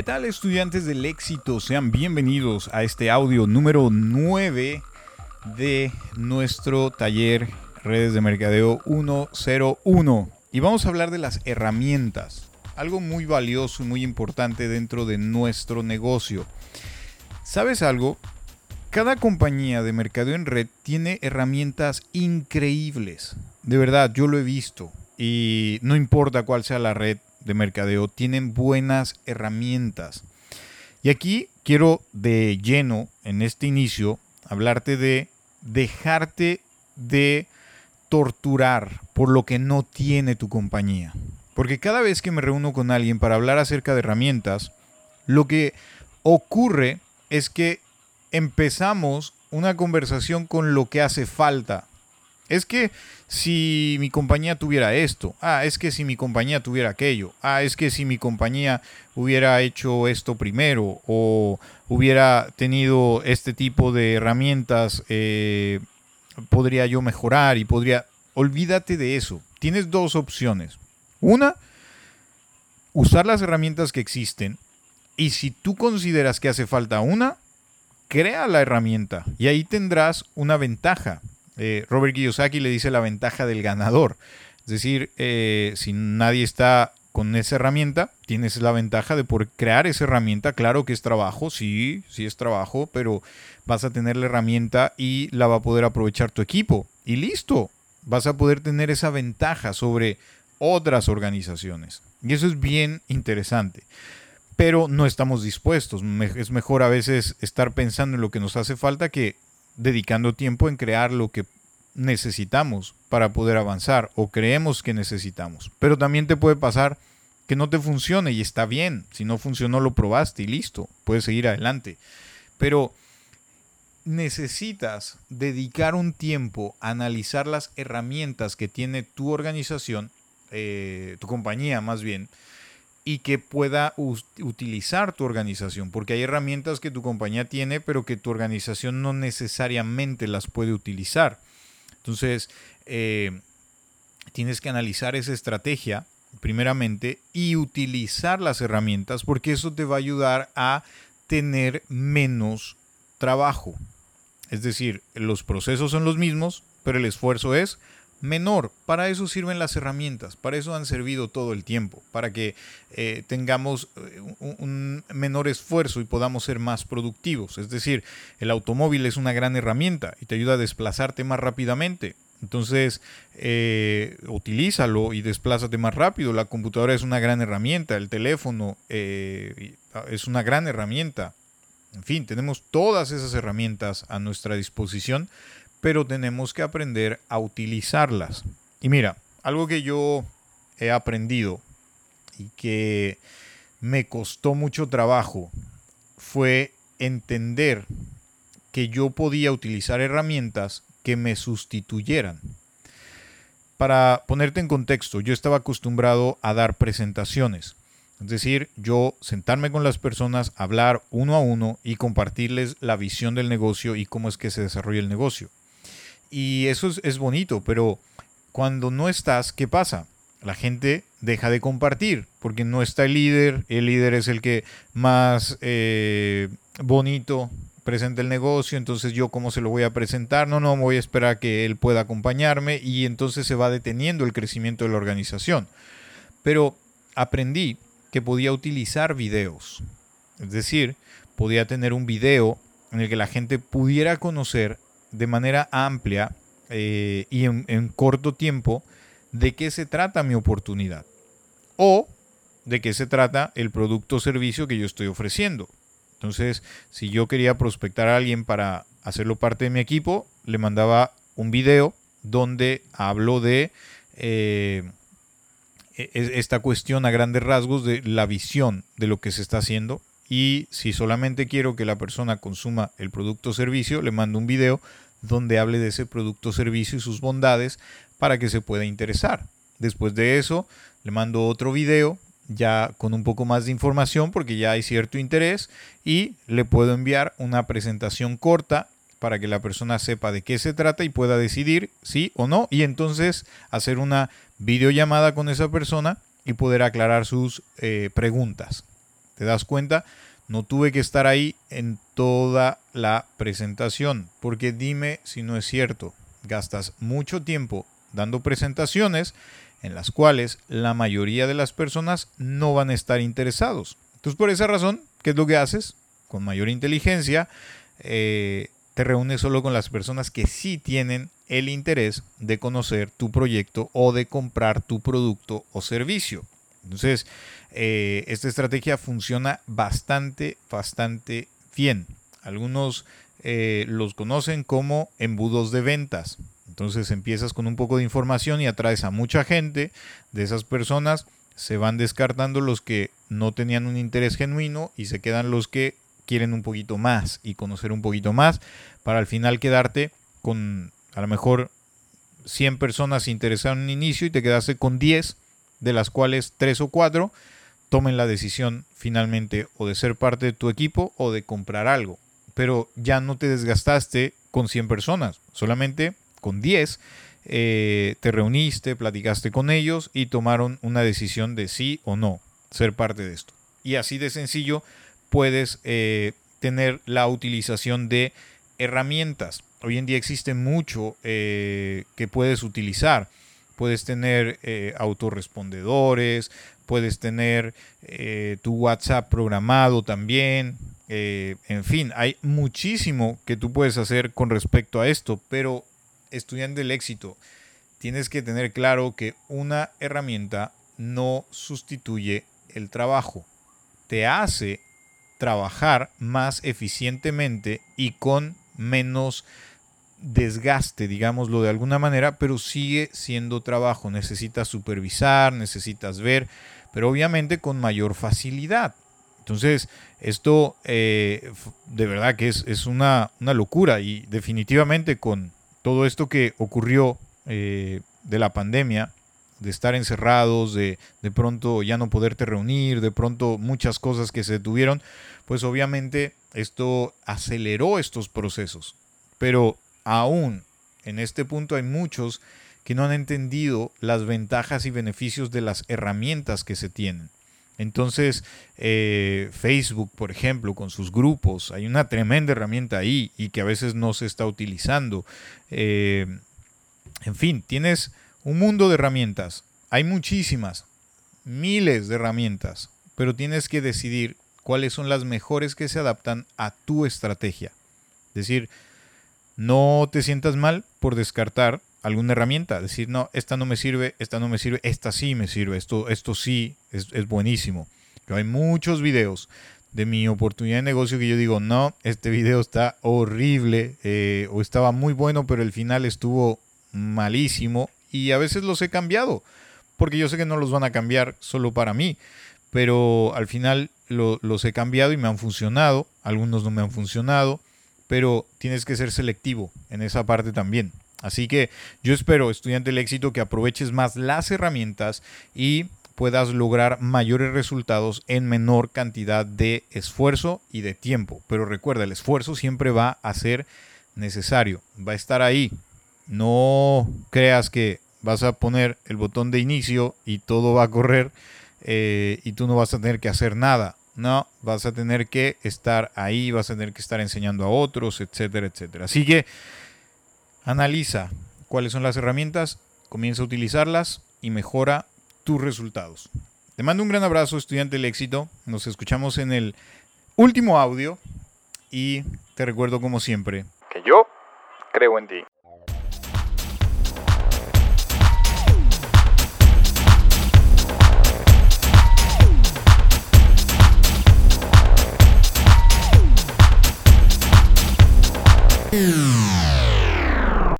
¿Qué tal estudiantes del éxito? Sean bienvenidos a este audio número 9 de nuestro taller Redes de Mercadeo 101. Y vamos a hablar de las herramientas, algo muy valioso y muy importante dentro de nuestro negocio. ¿Sabes algo? Cada compañía de mercadeo en red tiene herramientas increíbles. De verdad, yo lo he visto. Y no importa cuál sea la red, de mercadeo tienen buenas herramientas. Y aquí quiero de lleno, en este inicio, hablarte de dejarte de torturar por lo que no tiene tu compañía. Porque cada vez que me reúno con alguien para hablar acerca de herramientas, lo que ocurre es que empezamos una conversación con lo que hace falta es que si mi compañía tuviera esto, ah, es que si mi compañía tuviera aquello, ah, es que si mi compañía hubiera hecho esto primero o hubiera tenido este tipo de herramientas, eh, podría yo mejorar y podría... Olvídate de eso. Tienes dos opciones. Una, usar las herramientas que existen y si tú consideras que hace falta una, crea la herramienta y ahí tendrás una ventaja. Eh, Robert Kiyosaki le dice la ventaja del ganador. Es decir, eh, si nadie está con esa herramienta, tienes la ventaja de poder crear esa herramienta. Claro que es trabajo, sí, sí es trabajo, pero vas a tener la herramienta y la va a poder aprovechar tu equipo. Y listo, vas a poder tener esa ventaja sobre otras organizaciones. Y eso es bien interesante. Pero no estamos dispuestos. Es mejor a veces estar pensando en lo que nos hace falta que dedicando tiempo en crear lo que necesitamos para poder avanzar o creemos que necesitamos. Pero también te puede pasar que no te funcione y está bien. Si no funcionó, lo probaste y listo, puedes seguir adelante. Pero necesitas dedicar un tiempo a analizar las herramientas que tiene tu organización, eh, tu compañía más bien, y que pueda utilizar tu organización, porque hay herramientas que tu compañía tiene, pero que tu organización no necesariamente las puede utilizar. Entonces, eh, tienes que analizar esa estrategia primeramente y utilizar las herramientas, porque eso te va a ayudar a tener menos trabajo. Es decir, los procesos son los mismos, pero el esfuerzo es menor. Para eso sirven las herramientas, para eso han servido todo el tiempo, para que eh, tengamos eh, un, menor esfuerzo y podamos ser más productivos. Es decir, el automóvil es una gran herramienta y te ayuda a desplazarte más rápidamente. Entonces, eh, utilízalo y desplázate más rápido. La computadora es una gran herramienta, el teléfono es una gran herramienta. En fin, tenemos todas esas herramientas a nuestra disposición pero tenemos que aprender a utilizarlas. Y mira, algo que yo he aprendido y que me costó mucho trabajo fue entender que yo podía utilizar herramientas que me sustituyeran. Para ponerte en contexto, yo estaba acostumbrado a dar presentaciones. Es decir, yo sentarme con las personas, hablar uno a uno y compartirles la visión del negocio y cómo es que se desarrolla el negocio. Y eso es, bonito, pero cuando no estás, ¿qué pasa? La gente deja de compartir porque no está el líder, el líder es el que más eh, bonito presenta el negocio, entonces yo cómo se lo voy a presentar, no, no, voy a esperar que él pueda acompañarme y entonces se va deteniendo el crecimiento de la organización. Pero aprendí que podía utilizar videos, es decir, podía tener un video en el que la gente pudiera conocer de manera amplia eh, y en, corto tiempo de qué se trata mi oportunidad o de qué se trata el producto o servicio que yo estoy ofreciendo. Entonces, si yo quería prospectar a alguien para hacerlo parte de mi equipo, le mandaba un video donde hablo de eh, e, e, esta cuestión a grandes rasgos de la visión de lo que se está haciendo y si solamente quiero que la persona consuma el producto o servicio, le mando un video donde hable de ese producto servicio y sus bondades para que se pueda interesar. Después de eso, le mando otro video ya con un poco más de información porque ya hay cierto interés y le puedo enviar una presentación corta para que la persona sepa de qué se trata y pueda decidir sí o no y entonces hacer una videollamada con esa persona y poder aclarar sus eh, preguntas. ¿Te das cuenta? No tuve que estar ahí en toda la presentación, porque dime si no es cierto. Gastas mucho tiempo dando presentaciones en las cuales la mayoría de las personas no van a estar interesados. Entonces, por esa razón, ¿qué es lo que haces? Con mayor inteligencia, eh, te reúnes solo con las personas que sí tienen el interés de conocer tu proyecto o de comprar tu producto o servicio. Entonces, eh, esta estrategia funciona bastante, bastante bien. Algunos eh, los conocen como embudos de ventas. Entonces empiezas con un poco de información y atraes a mucha gente. De esas personas se van descartando los que no tenían un interés genuino y se quedan los que quieren un poquito más y conocer un poquito más para al final quedarte con a lo mejor 100 personas interesadas en un inicio y te quedaste con 10, de las cuales 3 o 4 tomen la decisión finalmente o de ser parte de tu equipo o de comprar algo. Pero ya no te desgastaste con 100 personas, solamente con 10 eh, te reuniste, platicaste con ellos y tomaron una decisión de sí o no ser parte de esto. Y así de sencillo puedes eh, tener la utilización de herramientas. Hoy en día existe mucho eh, que puedes utilizar. Puedes tener autorrespondedores, puedes tener tu WhatsApp programado también. en fin, hay muchísimo que tú puedes hacer con respecto a esto, pero estudiante del éxito, tienes que tener claro que una herramienta no sustituye el trabajo. Te hace trabajar más eficientemente y con menos desgaste, digámoslo de alguna manera, pero sigue siendo trabajo. Necesitas supervisar, necesitas ver, pero obviamente con mayor facilidad. Entonces, esto eh, de verdad que es, es una, una, locura y definitivamente con, todo esto que ocurrió eh, de la pandemia, de estar encerrados, de de pronto ya no poderte reunir, de pronto muchas cosas que se detuvieron, pues obviamente esto aceleró estos procesos. Pero aún en este punto hay muchos que no han entendido las ventajas y beneficios de las herramientas que se tienen. Entonces, eh, Facebook, por ejemplo, con sus grupos, hay una tremenda herramienta ahí y que a veces no se está utilizando. Eh, en fin, tienes un mundo de herramientas. Hay muchísimas, miles de herramientas, pero tienes que decidir cuáles son las mejores que se adaptan a tu estrategia. Es decir, no te sientas mal por descartar alguna herramienta, decir, no, esta no me sirve, esta no me sirve, esta sí me sirve, esto, esto sí es, buenísimo. Pero hay muchos videos de mi oportunidad de negocio que yo digo, no, este video está horrible eh, o estaba muy bueno, pero el final estuvo malísimo y a veces los he cambiado, porque yo sé que no los van a cambiar solo para mí, pero al final los he cambiado y me han funcionado, algunos no me han funcionado, pero tienes que ser selectivo en esa parte también. Así que yo espero, estudiante del éxito, que aproveches más las herramientas y puedas lograr mayores resultados en menor cantidad de esfuerzo y de tiempo. Pero recuerda, el esfuerzo siempre va a ser necesario, va a estar ahí. No creas que vas a poner el botón de inicio y todo va a correr eh, y tú no vas a tener que hacer nada. No, vas a tener que estar ahí, vas a tener que estar enseñando a otros, etcétera, etcétera. Así que Analiza cuáles son las herramientas, comienza a utilizarlas y mejora tus resultados. Te mando un gran abrazo, estudiante del éxito. Nos escuchamos en el último audio y te recuerdo como siempre que yo creo en ti. 嗯。